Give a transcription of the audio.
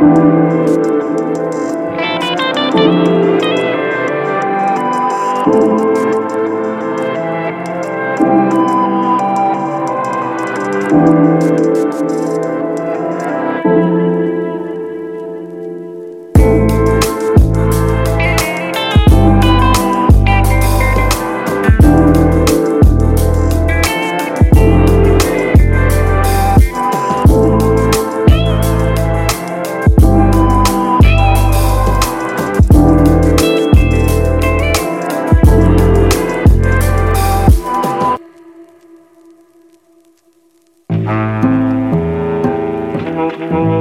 Música thank you. Thank